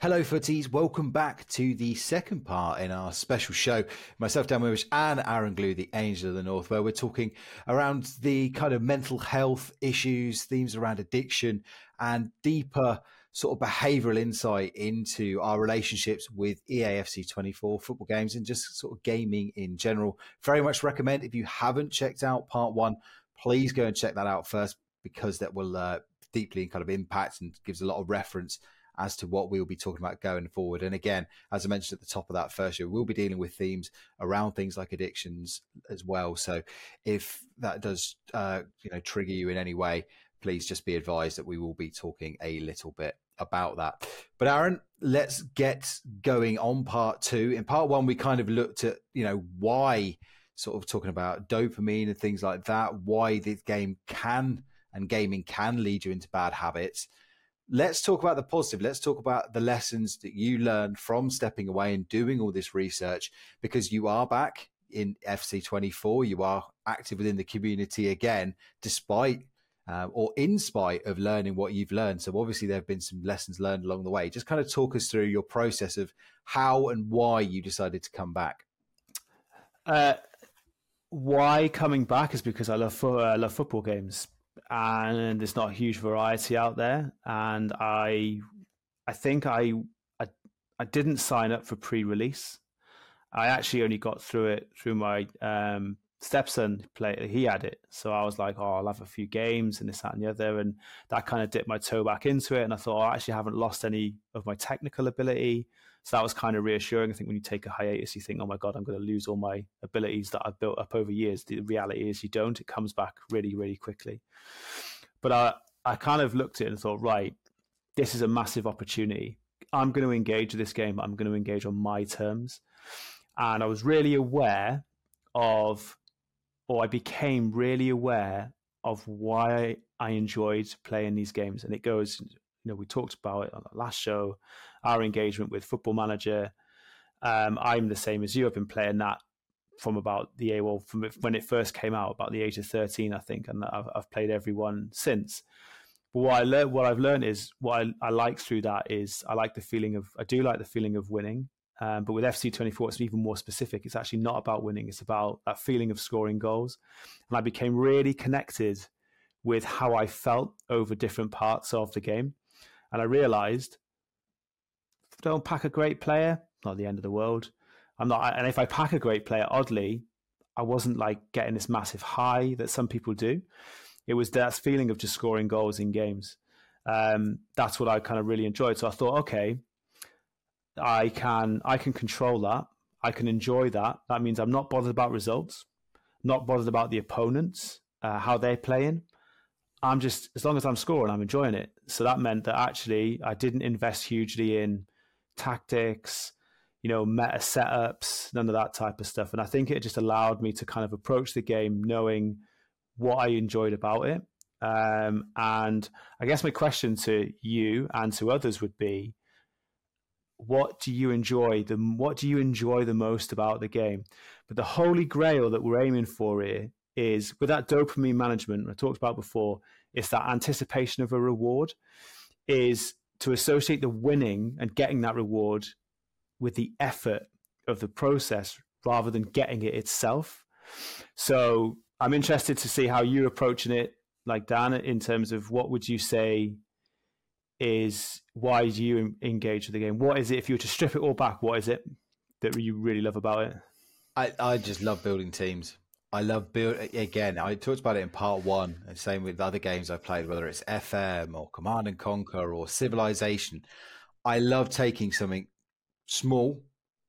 Hello, footies. Welcome back to the second part in our special show. Myself, Dan Wimbush, and Aaron Glew, the Angel of the North, where we're talking around the kind of mental health issues, themes around addiction, and deeper sort of behavioral insight into our relationships with EAFC 24 football games and just sort of gaming in general. Very much recommend if you haven't checked out part one, please go and check that out first because that will uh, deeply kind of impact and gives a lot of reference as to what we'll be talking about going forward. And again, as I mentioned at the top of that first year, we'll be dealing with themes around things like addictions as well. So if that does, uh, you know, trigger you in any way, please just be advised that we will be talking a little bit about that. But Aaron, let's get going on part two. In part one, we kind of looked at, you know, why sort of talking about dopamine and things like that, why the game can and gaming can lead you into bad habits let's talk about the positive. Let's talk about the lessons that you learned from stepping away and doing all this research because you are back in FC24. You are active within the community again, despite uh, or in spite of learning what you've learned. So obviously there have been some lessons learned along the way. Just kind of talk us through your process of how and why you decided to come back. Uh, why coming back is because I love I love football games and there's not a huge variety out there. And I, I think I, I, I didn't sign up for pre-release. I actually only got through it through my um, stepson play. He had it, so I was like, "Oh, I'll have a few games and this, that, and the other," and that kind of dipped my toe back into it. And I thought, oh, I actually haven't lost any of my technical ability. So that was kind of reassuring. I think when you take a hiatus, you think, oh my God, I'm going to lose all my abilities that I've built up over years. The reality is you don't. It comes back really, really quickly. But I, I kind of looked at it and thought, right, this is a massive opportunity. I'm going to engage with this game. I'm going to engage on my terms. And I was really aware of, or I became really aware of why I enjoyed playing these games. And it goes know, we talked about it on the last show, our engagement with Football Manager. Um, I'm the same as you. I've been playing that from about the AWOL from when it first came out, about the age of 13, I think, and I've, I've played every one since. But what I learned, what I've learned is what I, I, like through that is I like the feeling of I do like the feeling of winning. Um, but with FC24, it's even more specific. It's actually not about winning; it's about that feeling of scoring goals. And I became really connected with how I felt over different parts of the game. And I realized don't pack a great player, not the end of the world. I'm not, and if I pack a great player, oddly, I wasn't like getting this massive high that some people do. It was that feeling of just scoring goals in games. Um, that's what I kind of really enjoyed. So I thought, okay, I can I can control that. I can enjoy that. That means I'm not bothered about results, not bothered about the opponents, uh, how they're playing. I'm just as long as I'm scoring, I'm enjoying it. So that meant that actually I didn't invest hugely in tactics, you know, meta setups, none of that type of stuff. And I think it just allowed me to kind of approach the game knowing what I enjoyed about it. Um, and I guess my question to you and to others would be, what do you enjoy the what do you enjoy the most about the game? But the holy grail that we're aiming for here is with that dopamine management I talked about before, it's that anticipation of a reward, is to associate the winning and getting that reward with the effort of the process rather than getting it itself. So I'm interested to see how you're approaching it, like Dan, in terms of what would you say is why do you engage with the game? What is it if you were to strip it all back? What is it that you really love about it? I, I just love building teams. I love build again. I talked about it in part one. Same with other games I've played, whether it's FM or Command and Conquer or Civilization. I love taking something small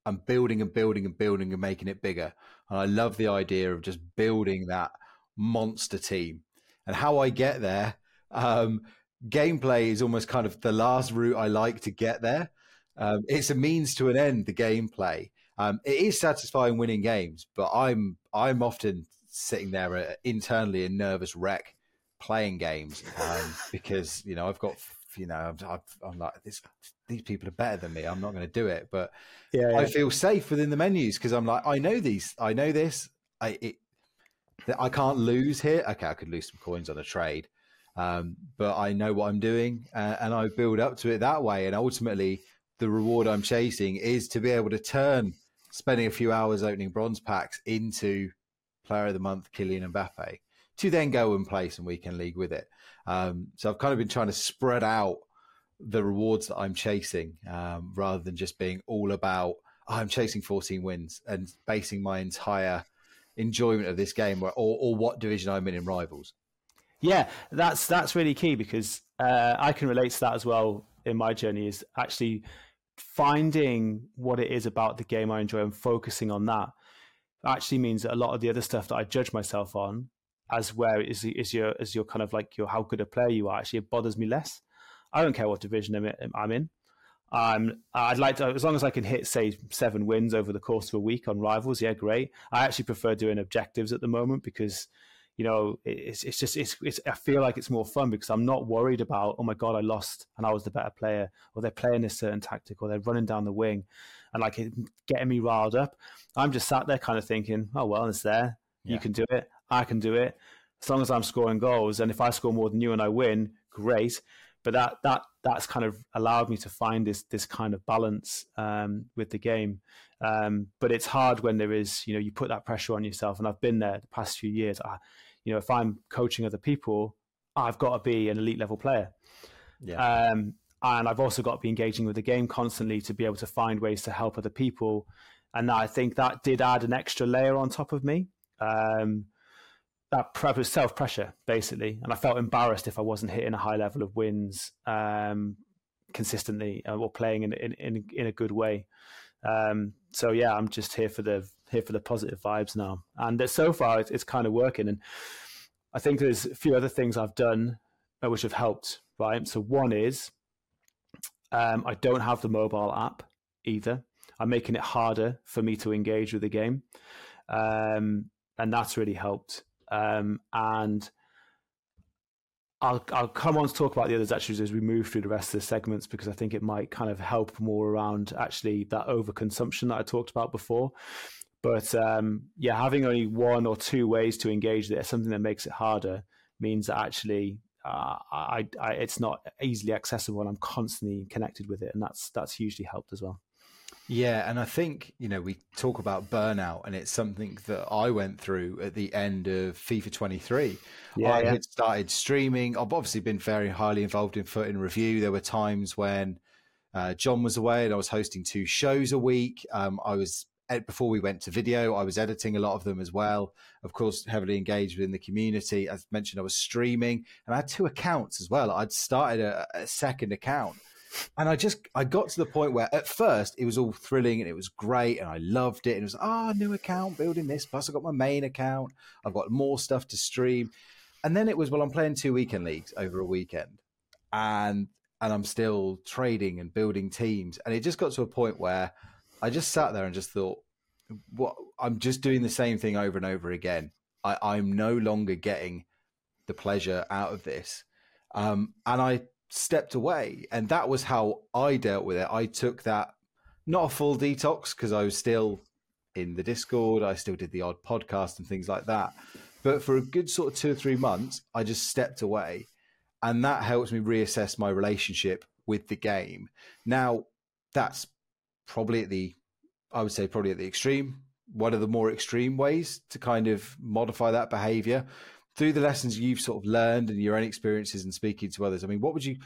and building and building and building and making it bigger. And I love the idea of just building that monster team. And how I get there, um, gameplay is almost kind of the last route I like to get there. Um, it's a means to an end, the gameplay. Um, it is satisfying winning games, but I'm I'm often sitting there uh, internally a nervous wreck playing games um, because you know I've got you know i am like this these people are better than me. I'm not going to do it, but yeah, yeah. I feel safe within the menus because I'm like I know these, I know this. I it, I can't lose here. Okay, I could lose some coins on a trade, um, but I know what I'm doing uh, and I build up to it that way. And ultimately, the reward I'm chasing is to be able to turn spending a few hours opening bronze packs into player of the month, Kylian Mbappe, to then go and play some weekend league with it. Um, so I've kind of been trying to spread out the rewards that I'm chasing um, rather than just being all about oh, I'm chasing 14 wins and basing my entire enjoyment of this game or, or, what division I'm in in rivals. Yeah, that's that's really key because uh, I can relate to that as well in my journey. Is actually finding what it is about the game I enjoy and focusing on that actually means that a lot of the other stuff that I judge myself on as where is is your is your kind of like your how good a player you are actually it bothers me less. I don't care what division I'm in. Um, I'd like to, as long as I can hit, say, seven wins over the course of a week on rivals. Yeah, great. I actually prefer doing objectives at the moment because, you know, it's it's just it's, it's I feel like it's more fun because I'm not worried about oh my god I lost and I was the better player or they're playing a certain tactic or they're running down the wing and like getting me riled up. I'm just sat there kind of thinking, oh well, it's there. Yeah. You can do it. I can do it. As long as I'm scoring goals, and if I score more than you and I win, great but that that that's kind of allowed me to find this this kind of balance um, with the game. Um, but it's hard when there is you know you put that pressure on yourself, and I've been there the past few years. I, you know, if I'm coaching other people, I've got to be an elite level player. Yeah. Um, and I've also got to be engaging with the game constantly to be able to find ways to help other people. And I think that did add an extra layer on top of me. Um, that was self pressure basically, and I felt embarrassed if I wasn't hitting a high level of wins um, consistently uh, or playing in, in in in a good way. Um, so yeah, I'm just here for the here for the positive vibes now, and so far it's, it's kind of working. And I think there's a few other things I've done uh, which have helped. Right, so one is um, I don't have the mobile app either. I'm making it harder for me to engage with the game, um, and that's really helped. Um, and I'll I'll come on to talk about the others actually as we move through the rest of the segments because I think it might kind of help more around actually that overconsumption that I talked about before. But um, yeah, having only one or two ways to engage there, something that makes it harder, means that actually uh, I, I, it's not easily accessible, and I'm constantly connected with it, and that's that's hugely helped as well. Yeah, and I think you know we talk about burnout, and it's something that I went through at the end of FIFA 23. Yeah, I yeah. had started streaming. I've obviously been very highly involved in FUT in Review. There were times when uh, John was away, and I was hosting two shows a week. Um, I was before we went to video, I was editing a lot of them as well. Of course, heavily engaged within the community. As mentioned, I was streaming, and I had two accounts as well. I'd started a, a second account and I just I got to the point where at first it was all thrilling and it was great and I loved it and it was ah oh, new account building this plus I got my main account I've got more stuff to stream and then it was well I'm playing two weekend leagues over a weekend and and I'm still trading and building teams and it just got to a point where I just sat there and just thought what I'm just doing the same thing over and over again I, I'm no longer getting the pleasure out of this um, and I stepped away. And that was how I dealt with it. I took that, not a full detox, because I was still in the Discord, I still did the odd podcast and things like that. But for a good sort of two or three months, I just stepped away. And that helps me reassess my relationship with the game. Now, that's probably at the, I would say, probably at the extreme, one of the more extreme ways to kind of modify that behavior through the lessons you've sort of learned and your own experiences and speaking to others, I mean, what would you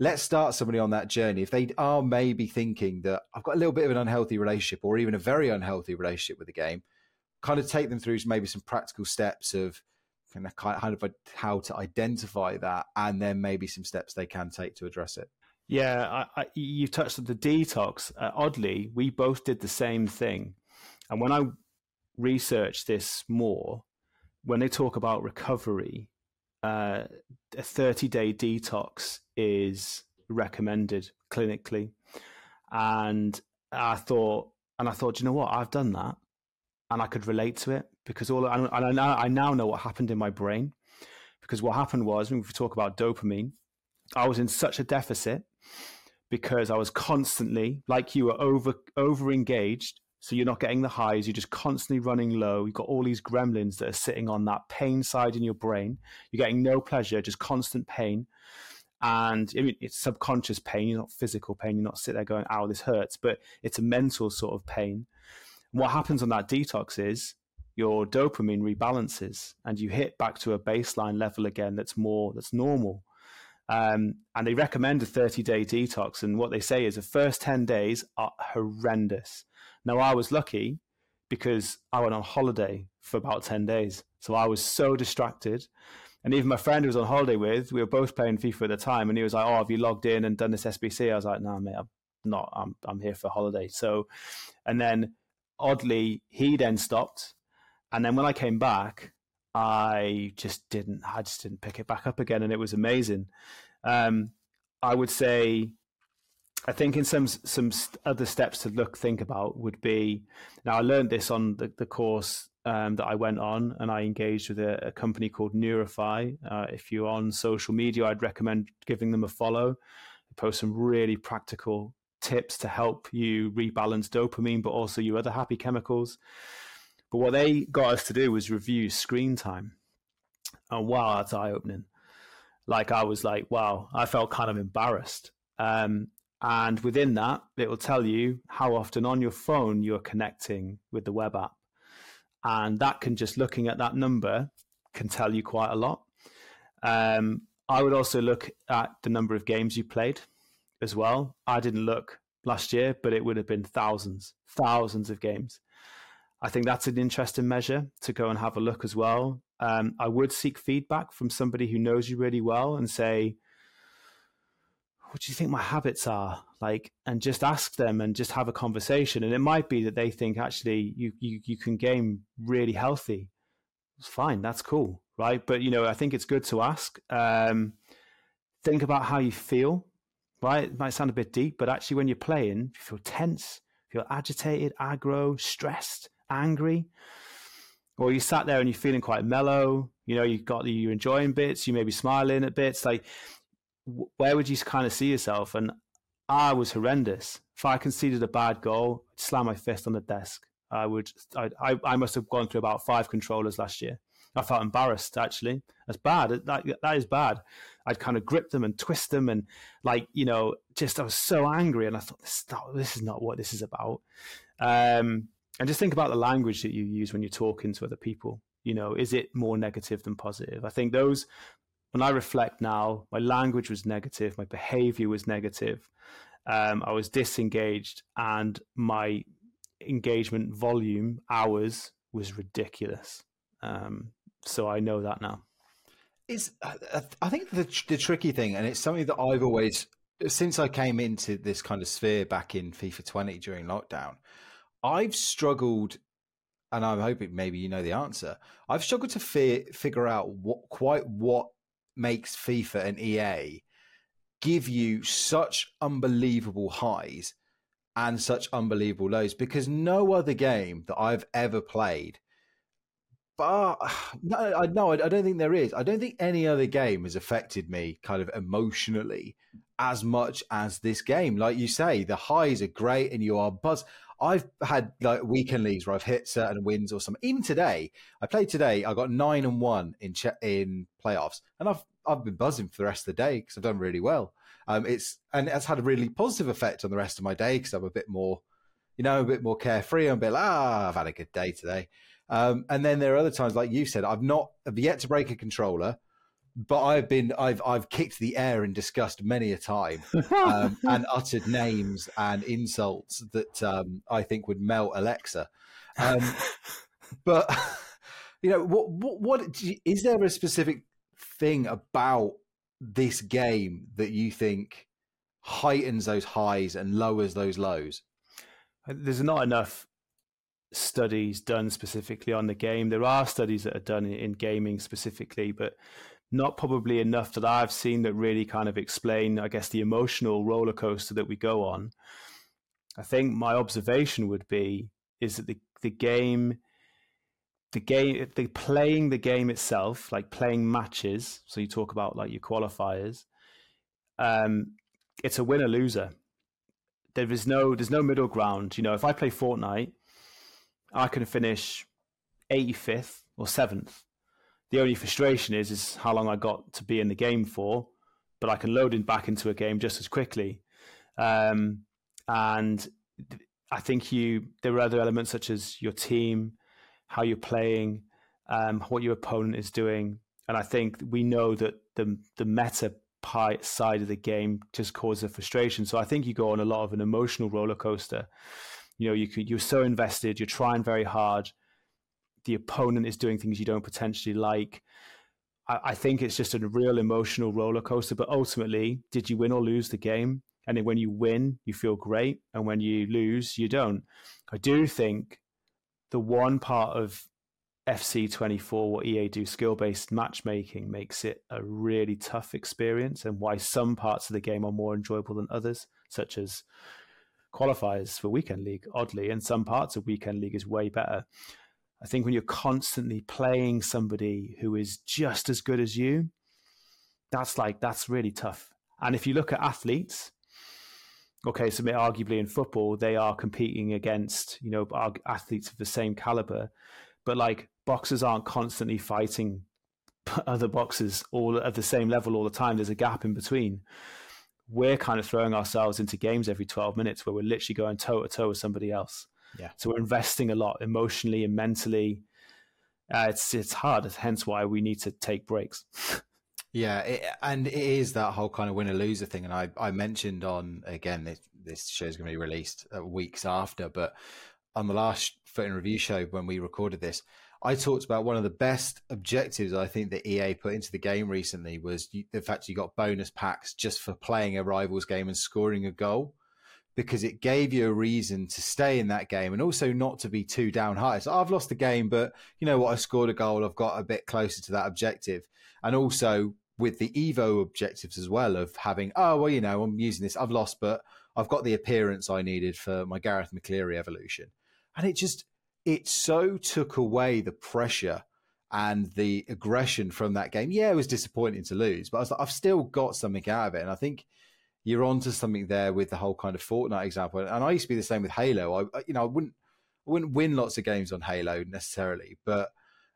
let's start somebody on that journey if they are maybe thinking that I've got a little bit of an unhealthy relationship or even a very unhealthy relationship with the game, kind of take them through maybe some practical steps of kind of how to identify that and then maybe some steps they can take to address it. Yeah, I, I, you touched on the detox. Uh, oddly, we both did the same thing. And when I researched this more, when they talk about recovery, uh, a 30 day detox is recommended clinically. And I thought, and I thought, you know what? I've done that, and I could relate to it because all and I now I now know what happened in my brain. Because what happened was, when we talk about dopamine, I was in such a deficit because I was constantly, like you were over over engaged so you're not getting the highs, you're just constantly running low. You've got all these gremlins that are sitting on that pain side in your brain. You're getting no pleasure, just constant pain. And I mean, it's subconscious pain, you're not physical pain, you're not sitting there going, ow, this hurts, but it's a mental sort of pain. And what happens on that detox is your dopamine rebalances and you hit back to a baseline level again that's more, that's normal. Um, and they recommend a 30 day detox. And what they say is the first 10 days are horrendous. Now, I was lucky because I went on holiday for about 10 days. So I was so distracted. And even my friend who was on holiday with, we were both playing FIFA at the time, and he was like, "Oh, have you logged in and done this SBC?" I was like, "No, mate, I'm not. I'm I'm here for holiday." So, and then oddly, he then stopped, and then when I came back, I just didn't. I just didn't pick it back up again, and it was amazing. Um, I would say, I think in some some other steps to look think about would be. Now I learned this on the, the course um, that I went on, and I engaged with a, a company called Neurify. Uh, if you're on social media, I'd recommend giving them a follow. They post some really practical tips to help you rebalance dopamine, but also your other happy chemicals. But what they got us to do was review screen time. And wow, that's eye opening. Like I was like, wow, I felt kind of embarrassed. Um, and within that, it will tell you how often on your phone you're connecting with the web app and that can just looking at that number can tell you quite a lot. Um, I would also look at the number of games you played as well. I didn't look last year, but it would have been thousands, thousands of games. I think that's an interesting measure to go and have a look as well. Um, I would seek feedback from somebody who knows you really well and say, what do you think my habits are? Like and just ask them and just have a conversation. And it might be that they think actually you you, you can game really healthy. It's fine that's cool right? But you know i think it's good to ask. Um, think about how you feel right? It might sound a bit deep but actually when you're playing you feel tense you feel agitated aggro stressed angry or you sat there and you're feeling quite mellow you know you've got you're enjoying bits you may be smiling at bits like where would you kind of see yourself? And I was horrendous. If I conceded a bad goal, I'd slam my fist on the desk. I would. I, I, must have gone through about five controllers last year. I felt embarrassed actually. That's bad. That that is bad. I'd kind of grip them and twist them and like you know, just I was so angry and I thought this this is not what this is about. Um, and just think about the language that you use when you're talking to other people. You know, is it more negative than positive? I think those when I reflect now, my language was negative, my behavior was negative, um, I was disengaged, and my engagement volume hours was ridiculous. Um, so I know that now. Is I think the the tricky thing, and it's something that I've always since I came into this kind of sphere back in FIFA 20 during lockdown, I've struggled, and I'm hoping maybe you know the answer. I've struggled to fear, figure out what quite what makes FIFA and EA give you such unbelievable highs and such unbelievable lows because no other game that I've ever played but no, I no, I don't think there is. I don't think any other game has affected me kind of emotionally as much as this game. Like you say, the highs are great and you are buzz. I've had like weekend leagues where I've hit certain wins or something. Even today, I played today. I got nine and one in in playoffs, and I've I've been buzzing for the rest of the day because I've done really well. Um, it's and it's had a really positive effect on the rest of my day because I'm a bit more, you know, a bit more carefree. I'm a bit like, ah, I've had a good day today. Um, and then there are other times, like you said, I've not I've yet to break a controller but I've been I've I've kicked the air in disgust many a time um, and uttered names and insults that um, I think would melt Alexa. Um, but you know what what, what is there a specific thing about this game that you think heightens those highs and lowers those lows? There's not enough studies done specifically on the game. There are studies that are done in gaming specifically, but not probably enough that I've seen that really kind of explain, I guess, the emotional roller coaster that we go on. I think my observation would be is that the the game, the game, the playing the game itself, like playing matches. So you talk about like your qualifiers. Um, it's a winner loser. There is no there's no middle ground. You know, if I play Fortnite, I can finish 85th or 7th the only frustration is is how long I got to be in the game for. but I can load in back into a game just as quickly. Um, and I think you there are other elements such as your team, how you're playing, um, what your opponent is doing, and I think we know that the the meta side of the game just causes a frustration. So I think you go on a lot of an emotional roller coaster. You know, you could, you're so invested, you're trying very hard. The opponent is doing things you don't potentially like. I, I think it's just a real emotional roller coaster. But ultimately, did you win or lose the game? And then when you win, you feel great, and when you lose, you don't. I do think the one part of FC24, what EA do, skill based matchmaking, makes it a really tough experience, and why some parts of the game are more enjoyable than others, such as qualifiers for Weekend League, oddly, and some parts of Weekend League is way better. I think when you're constantly playing somebody who is just as good as you, that's like, that's really tough. And if you look at athletes, okay, so arguably in football, they are competing against, you know, athletes of the same caliber but like boxers aren't constantly fighting other boxers all at the same level all the time. There's a gap in between. We're kind of throwing ourselves into games every 12 minutes where we're literally going toe to toe with somebody else. Yeah. So we're investing a lot emotionally and mentally. Uh, it's it's hard. Hence why we need to take breaks. yeah, it, and it is that whole kind of winner loser thing. And I I mentioned on again this, this show is going to be released uh, weeks after, but on the last FUT in Review show when we recorded this, I talked about one of the best objectives I think that EA put into the game recently was you, the fact you got bonus packs just for playing a rivals game and scoring a goal because it gave you a reason to stay in that game and also not to be too down high. So I've lost the game, but you know what? I scored a goal. I've got a bit closer to that objective. And also with the Evo objectives as well of having, oh, well, you know, I'm using this. I've lost, but I've got the appearance I needed for my Garath McCleary evolution and it just it so took away the pressure and the aggression from that game. Yeah, it was disappointing to lose, but I was like, I've still got something out of it, and I think you're onto something there with the whole kind of Fortnite example. And I used to be the same with Halo. I, you know, I wouldn't, I wouldn't win lots of games on Halo necessarily, but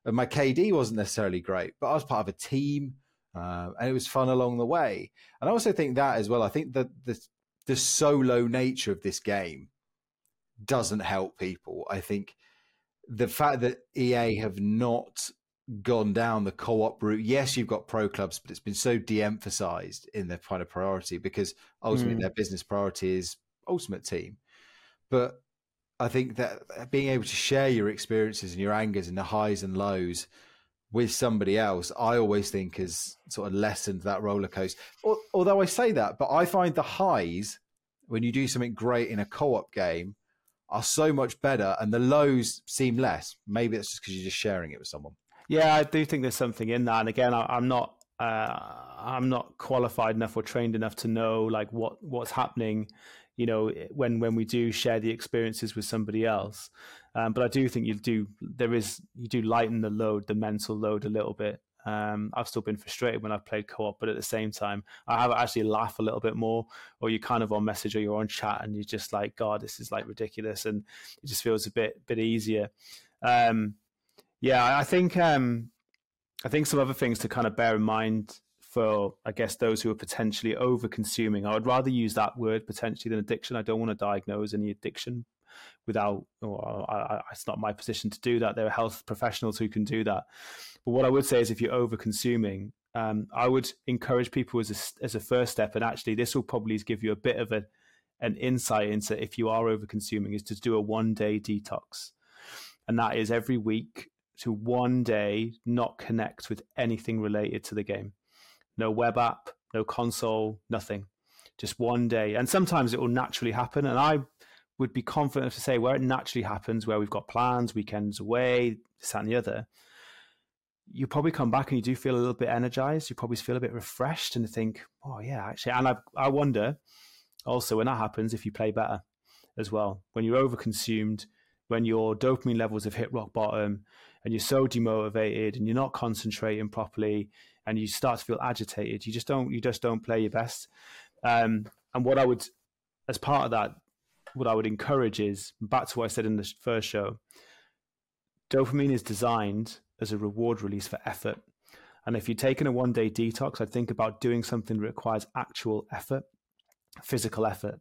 my KD wasn't necessarily great. But I was part of a team, uh, and it was fun along the way. And I also think that as well. I think that the the solo nature of this game doesn't help people. I think the fact that EA have not gone down the co-op route. Yes, you've got pro clubs, but it's been so de-emphasized in their kind of priority because ultimately mm. their business priority is Ultimate Team. But I think that being able to share your experiences and your angers and the highs and lows with somebody else, I always think has sort of lessened that roller coaster. Although I say that, but I find the highs when you do something great in a co-op game are so much better and the lows seem less. Maybe it's just because you're just sharing it with someone. Yeah, I do think there's something in that. And again, I, am not uh, I'm not qualified enough or trained enough to know like what what's happening. You know, when when we do share the experiences with somebody else. Um, but I do think you do there is you do lighten the load, the mental load a little bit. Um, I've still been frustrated when I've played co-op, but at the same time, I have actually laugh a little bit more. Or you're kind of on message or you're on chat, and you're just like, God, this is like ridiculous, and it just feels a bit bit easier. Um, yeah, I think um, I think some other things to kind of bear in mind for I guess those who are potentially over consuming. I would rather use that word potentially than addiction. I don't want to diagnose any addiction without, or I, I, it's not my position to do that. There are health professionals who can do that. But what I would say is if you're over consuming, um, I would encourage people as a, as a first step, and actually this will probably give you a bit of a, an insight into if you are over consuming, is to do a one day detox. And that is every week to one day not connect with anything related to the game. No web app, no console, nothing. Just one day. And sometimes it will naturally happen. And I would be confident to say where it naturally happens, where we've got plans, weekends away, this, and the other you probably come back and you do feel a little bit energized. You probably feel a bit refreshed and think, oh yeah, actually. And I, I wonder also when that happens if you play better as well. When you're overconsumed, when your dopamine levels have hit rock bottom, and you're so demotivated and you're not concentrating properly, and you start to feel agitated, you just don't you just don't play your best. Um, and what I would, as part of that, what I would encourage is back to what I said in the first show. Dopamine is designed as a reward release for effort. And if you're taking a one day detox, I'd think about doing something that requires actual effort, physical effort.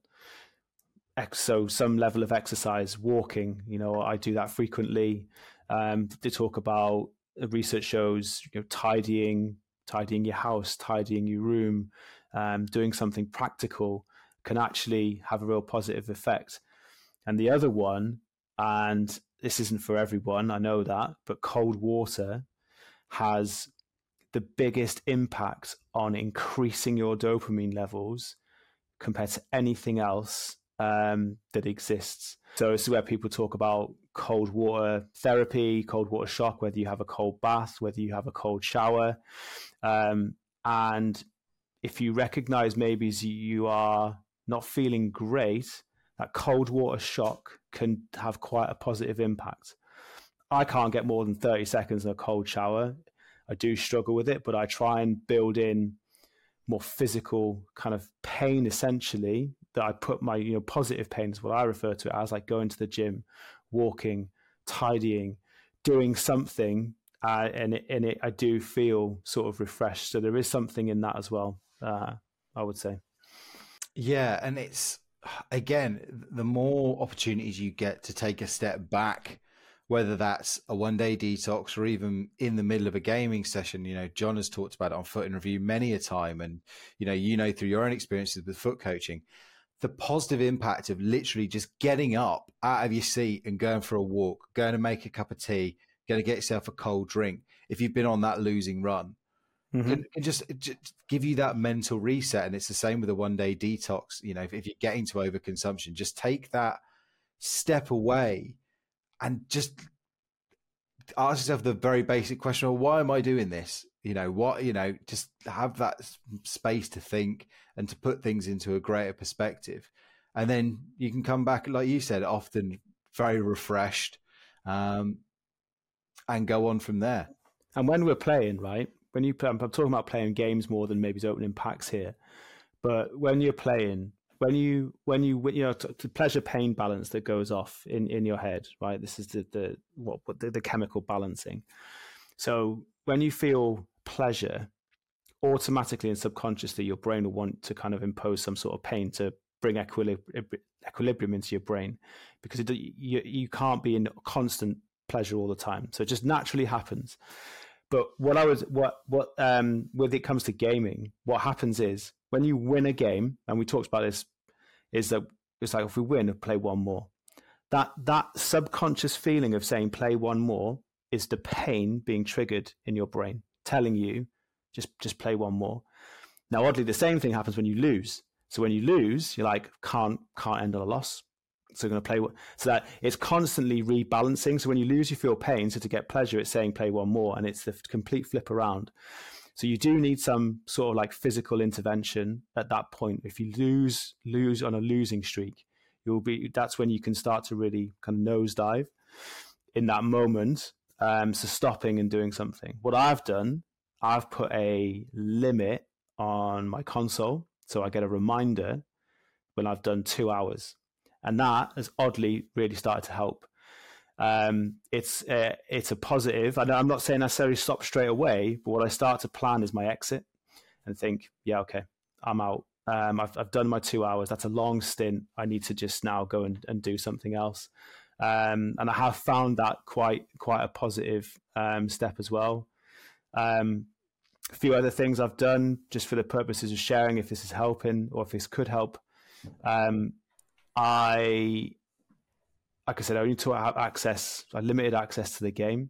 So some level of exercise, walking. You know, I do that frequently. Um, they talk about uh, research shows you know, tidying, tidying your house, tidying your room, um, doing something practical can actually have a real positive effect. And the other one, and this isn't for everyone, I know that, but cold water has the biggest impact on increasing your dopamine levels compared to anything else um, that exists. So this is where people talk about cold water therapy, cold water shock, whether you have a cold bath, whether you have a cold shower. Um, and if you recognize maybe you are not feeling great, that cold water shock can have quite a positive impact. I can't get more than 30 seconds in a cold shower. I do struggle with it, but I try and build in more physical kind of pain essentially that I put my, you know, positive pain is what I refer to it as like going to the gym, walking, tidying, doing something. Uh, and it, and it, I do feel sort of refreshed. So there is something in that as well. Uh, I would say. Yeah, and it's again the more opportunities you get to take a step back, whether that's a one day detox or even in the middle of a gaming session. You know, John has talked about it on FUT in Review many a time, and you know, you know through your own experiences with foot coaching, the positive impact of literally just getting up out of your seat and going for a walk, going to make a cup of tea, going to get yourself a cold drink. If you've been on that losing run, mm-hmm. can, can just, just, give you that mental reset. And it's the same with a one day detox. You know, if, if you're getting to overconsumption, just take that step away and just ask yourself the very basic question: well, Why am I doing this? You know what? You know, just have that space to think and to put things into a greater perspective, and then you can come back, like you said, often very refreshed, um, and go on from there. And when we're playing, right? when you play, I'm talking about playing games more than maybe opening packs here, but when you're playing, when you when you you know the pleasure pain balance that goes off in in your head, right? This is the the what, what the, the chemical balancing. So when you feel pleasure, automatically and subconsciously, your brain will want to kind of impose some sort of pain to bring equilibrium, equilibrium into your brain because it, you, you can't be in constant pleasure all the time. So it just naturally happens. But what I was what what um when it comes to gaming, what happens is when you win a game, and we talked about this, is that it's like if we win, play one more. That that subconscious feeling of saying play one more is the pain being triggered in your brain, telling you just just play one more. Now, oddly, the same thing happens when you lose. So when you lose, you're like can't can't end on a loss. So going to play so that it's constantly rebalancing. So when you lose you feel pain. So to get pleasure it's saying play one more and it's the complete flip around. So you do need some sort of like physical intervention at that point. If you lose lose on a losing streak you'll be that's when you can start to really kind of nosedive in that moment um, so stopping and doing something what i've done i've put a limit on my console so i get a reminder when i've done two hours and that has oddly really started to help. Um, it's uh, it's a positive. I I'm not saying necessarily stop straight away, but what I start to plan is my exit and think, yeah, okay, I'm out. Um, I've I've done my two hours. That's a long stint. I need to just now go and, and do something else. Um, and I have found that quite quite a positive um, step as well. Um, a few other things I've done just for the purposes of sharing, if this is helping or if this could help. Um, I, like I said, I only have access, I limited access to the game.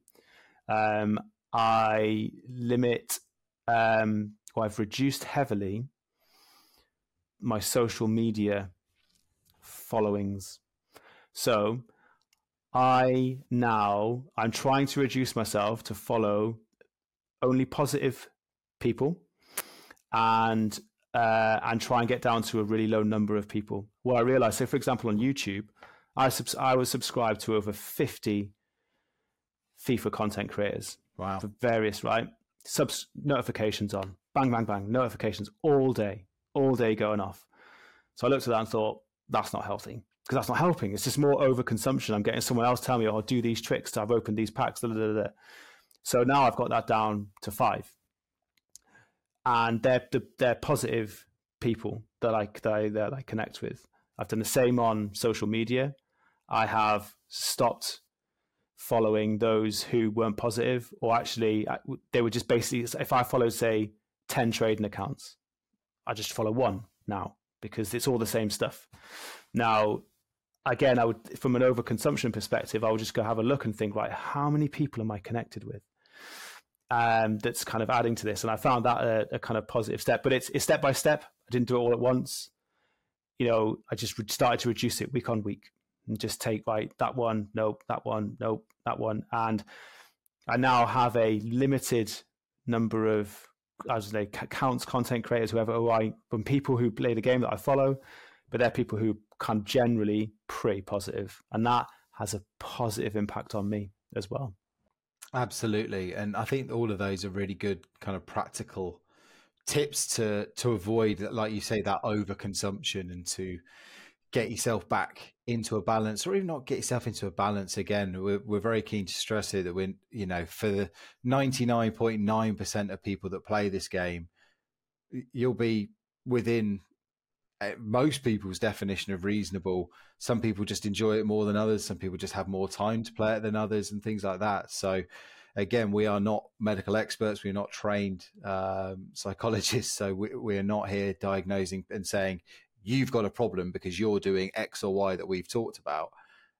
Um, I limit, um, or I've reduced heavily my social media followings. So I now, I'm trying to reduce myself to follow only positive people and uh, and try and get down to a really low number of people. What I realized, so for example, on YouTube, I, subs- I was subscribed to over 50 FIFA content creators. Wow. For various, right? Subs notifications on, bang, bang, bang, notifications all day, all day going off. So I looked at that and thought, that's not healthy because that's not helping. It's just more overconsumption. I'm getting someone else tell me, oh, do these tricks. I've opened these packs. So now I've got that down to five and they're they're positive people that I that I, that I connect with. I've done the same on social media. I have stopped following those who weren't positive, or actually uh, they were just basically. If I followed, say, ten trading accounts, I just follow one now because it's all the same stuff. Now, again, I would, from an overconsumption perspective, I would just go have a look and think, right, how many people am I connected with? Um, that's kind of adding to this, and I found that a, a kind of positive step. But it's, it's step by step. I didn't do it all at once. You know, I just started to reduce it week on week and just take right that one, nope, that one, nope, that one, and I now have a limited number of as they accounts, content creators, whoever who I from people who play the game that I follow, but they're people who can generally pretty positive, and that has a positive impact on me as well. Absolutely, and I think all of those are really good kind of practical tips to to avoid, like you say, that overconsumption and to get yourself back into a balance or even not get yourself into a balance again we're, we're very keen to stress here that we're you know for the 99.9% of people that play this game you'll be within most people's definition of reasonable some people just enjoy it more than others some people just have more time to play it than others and things like that so again we are not medical experts we're not trained um, psychologists so we, we're not here diagnosing and saying you've got a problem because you're doing X or Y that we've talked about.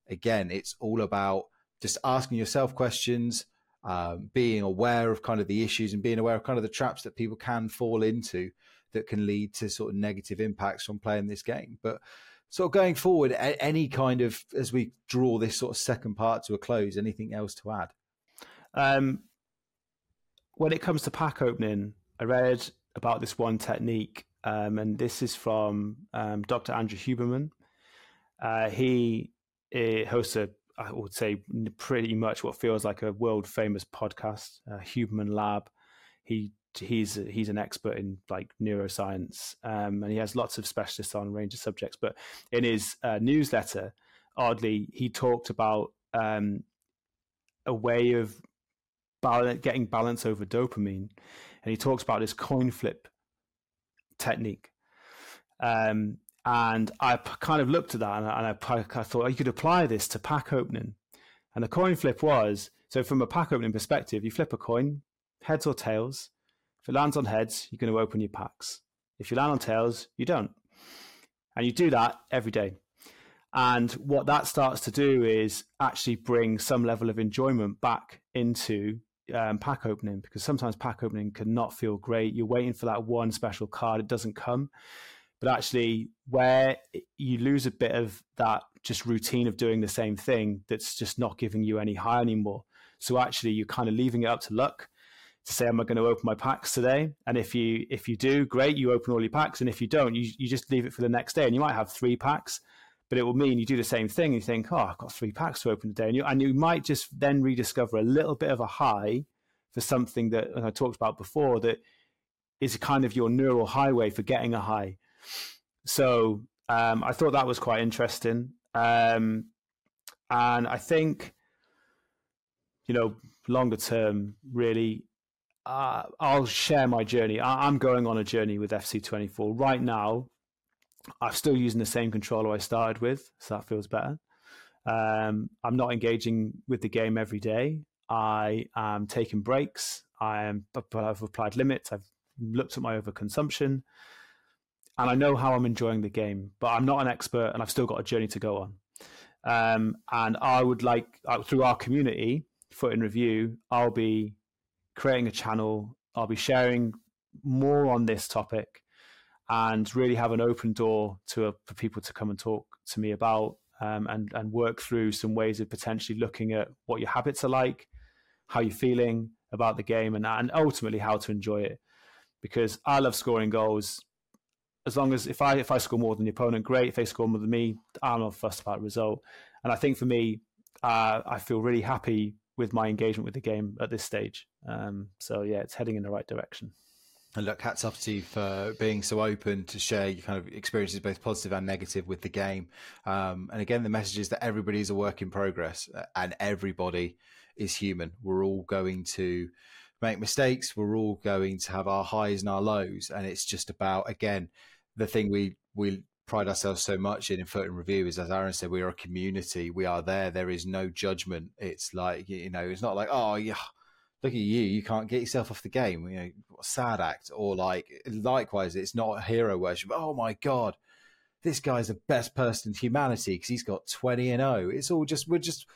Again, it's all about just asking yourself questions, um, being aware of kind of the issues and being aware of kind of the traps that people can fall into that can lead to sort of negative impacts from playing this game. But sort of going forward, any kind of as we draw this sort of second part to a close, anything else to add? Um, when it comes to pack opening, I read about this one technique um, and this is from um, Dr. Andrew Huberman. Uh, he uh, hosts a, I would say, pretty much what feels like a world famous podcast, uh, Huberman Lab. He he's he's an expert in like neuroscience, um, and he has lots of specialists on a range of subjects. But in his uh, newsletter, oddly, he talked about um, a way of getting balance over dopamine, and he talks about this coin flip technique. Um, and I kind of looked at that and I, and I, I thought you could apply this to pack opening. And the coin flip was so from a pack opening perspective, you flip a coin, heads or tails. If it lands on heads, you're going to open your packs. If you land on tails, you don't. And you do that every day. And what that starts to do is actually bring some level of enjoyment back into um, pack opening because sometimes pack opening can not feel great. You're waiting for that one special card, it doesn't come. But actually, where you lose a bit of that just routine of doing the same thing, that's just not giving you any high anymore. So actually, you're kind of leaving it up to luck to say, "Am I going to open my packs today?" And if you if you do, great, you open all your packs. And if you don't, you you just leave it for the next day. And you might have three packs, but it will mean you do the same thing. You think, oh, I've got three packs to open today, and you and you might just then rediscover a little bit of a high for something that I talked about before that is kind of your neural highway for getting a high. So um, I thought that was quite interesting, um, and I think you know longer term, really. Uh, I'll share my journey. I- I'm going on a journey with FC24 right now I'm still using the same controller I started with, so that feels better. Um, I'm not engaging with the game every day. I am taking breaks. I am, but I've applied limits. I've looked at my overconsumption, and I know how I'm enjoying the game. But I'm not an expert, and I've still got a journey to go on. Um, and I would like uh, through our community, FUT in Review, I'll be creating a channel. I'll be sharing more on this topic and really have an open door to a, for people to come and talk to me about um, and and work through some ways of potentially looking at what your habits are like, how you're feeling about the game, and and ultimately how to enjoy it. Because I love scoring goals. As long as if I if I score more than the opponent, great. If they score more than me, I'm not fussed about the result. And I think for me, uh, I feel really happy with my engagement with the game at this stage. Um, so yeah, it's heading in the right direction. And look, hats off to you for being so open to share your kind of experiences, both positive and negative, with the game. Um, and again, the message is that everybody is a work in progress uh, and everybody is human. We're all going to make mistakes. We're all going to have our highs and our lows, and it's just about again the thing we we pride ourselves so much in in FUT Review is, as Aaron said, we are a community. We are there. There is no judgment. It's like you know, it's not like oh yeah, look at you, you can't get yourself off the game. You know, sad act or like likewise, it's not hero worship. Oh my god, this guy's the best person in humanity because he's got twenty and zero. Oh. It's all just we're just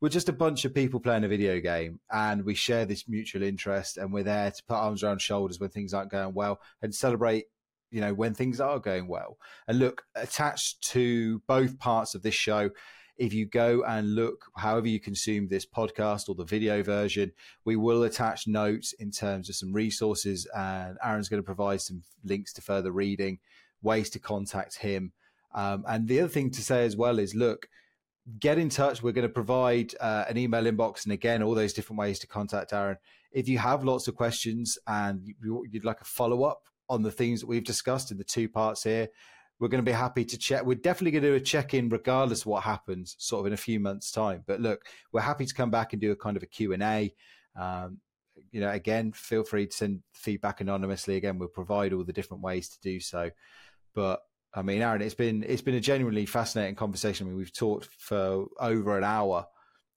we're just a bunch of people playing a video game and we share this mutual interest and we're there to put arms around shoulders when things aren't going well and celebrate you know, when things are going well. And look, attached to both parts of this show, if you go and look, however you consume this podcast or the video version, we will attach notes in terms of some resources. And Aaron's going to provide some links to further reading, ways to contact him. Um, and the other thing to say as well is look, get in touch. We're going to provide uh, an email inbox and again, all those different ways to contact Aaron. If you have lots of questions and you'd like a follow up on the themes that we've discussed in the two parts here. We're going to be happy to check. We're definitely going to do a check in, regardless of what happens, sort of in a few months' time. But look, we're happy to come back and do a kind of a Q and A. Um, you know, again, feel free to send feedback anonymously. Again, we'll provide all the different ways to do so. But I mean, Aaron, it's been it's been a genuinely fascinating conversation. I mean, we've talked for over an hour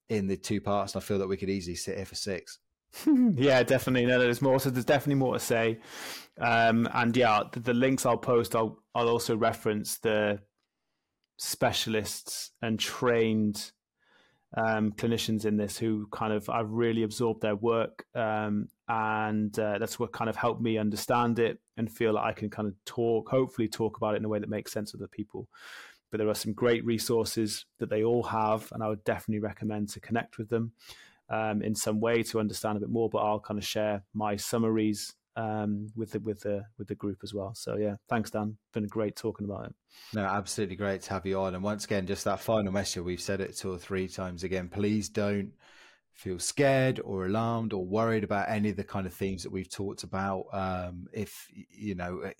in the two parts, and I feel that we could easily sit here for six. yeah, definitely. No, there's more. So there's definitely more to say. Um, and yeah, the, the, links I'll post, I'll I'll also reference the specialists and trained um, clinicians in this who kind of I've really absorbed their work, um, and uh, that's what kind of helped me understand it and feel like I can kind of talk, hopefully talk about it in a way that makes sense to the people. But there are some great resources that they all have, and I would definitely recommend to connect with them um, in some way to understand a bit more. But I'll kind of share my summaries um, with the with the with the group as well. So yeah, thanks Dan. Been great talking about it. No, absolutely great to have you on. And once again, just that final message. We've said it two or three times again. Please don't feel scared or alarmed or worried about any of the kind of themes that we've talked about. Um, if you know, eh,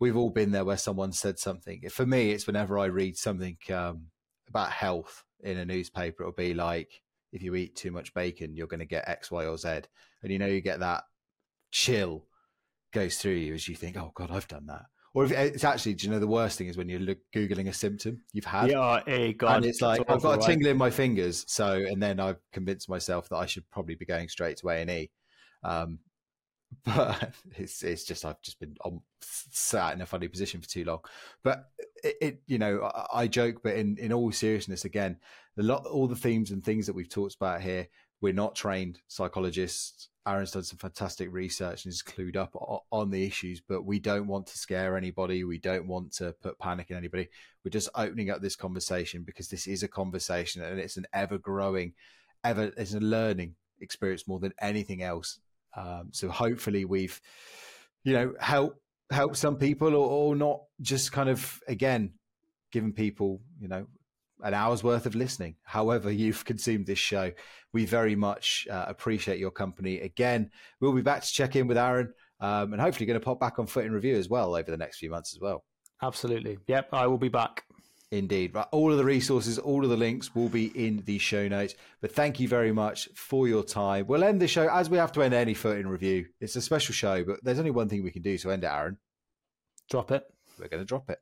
we've all been there where someone said something. For me, it's whenever I read something um, about health in a newspaper, it'll be like if you eat too much bacon, you're going to get X, Y, or Z. And you know, you get that chill goes through you as you think, oh God, I've done that. Or if it's actually, do you know the worst thing is when you're googling a symptom you've had? Yeah, hey, God, and it's like I've got a tingle in my fingers. So, and then I've convinced myself that I should probably be going straight to A and E. Um, but it's it's just I've just been on, sat in a funny position for too long. But it, it you know I, I, joke, but in in all seriousness, again, the lot all the themes and things that we've talked about here, we're not trained psychologists. Aaron's done some fantastic research and is clued up on the issues, but we don't want to scare anybody. We don't want to put panic in anybody. We're just opening up this conversation because this is a conversation and it's an ever growing, ever it's a learning experience more than anything else um, so hopefully we've, you know, help help some people or, or not just kind of again giving people, you know, an hour's worth of listening. However, you've consumed this show, we very much uh, appreciate your company. Again, we'll be back to check in with Aaron, um, and hopefully going to pop back on FUT in Review as well over the next few months as well. Absolutely. Yep, I will be back. Indeed. Right. All of the resources, all of the links will be in the show notes. But thank you very much for your time. We'll end the show as we have to end any FUT in Review. It's a special show, but there's only one thing we can do to end it, Aaron. Drop it. We're going to drop it.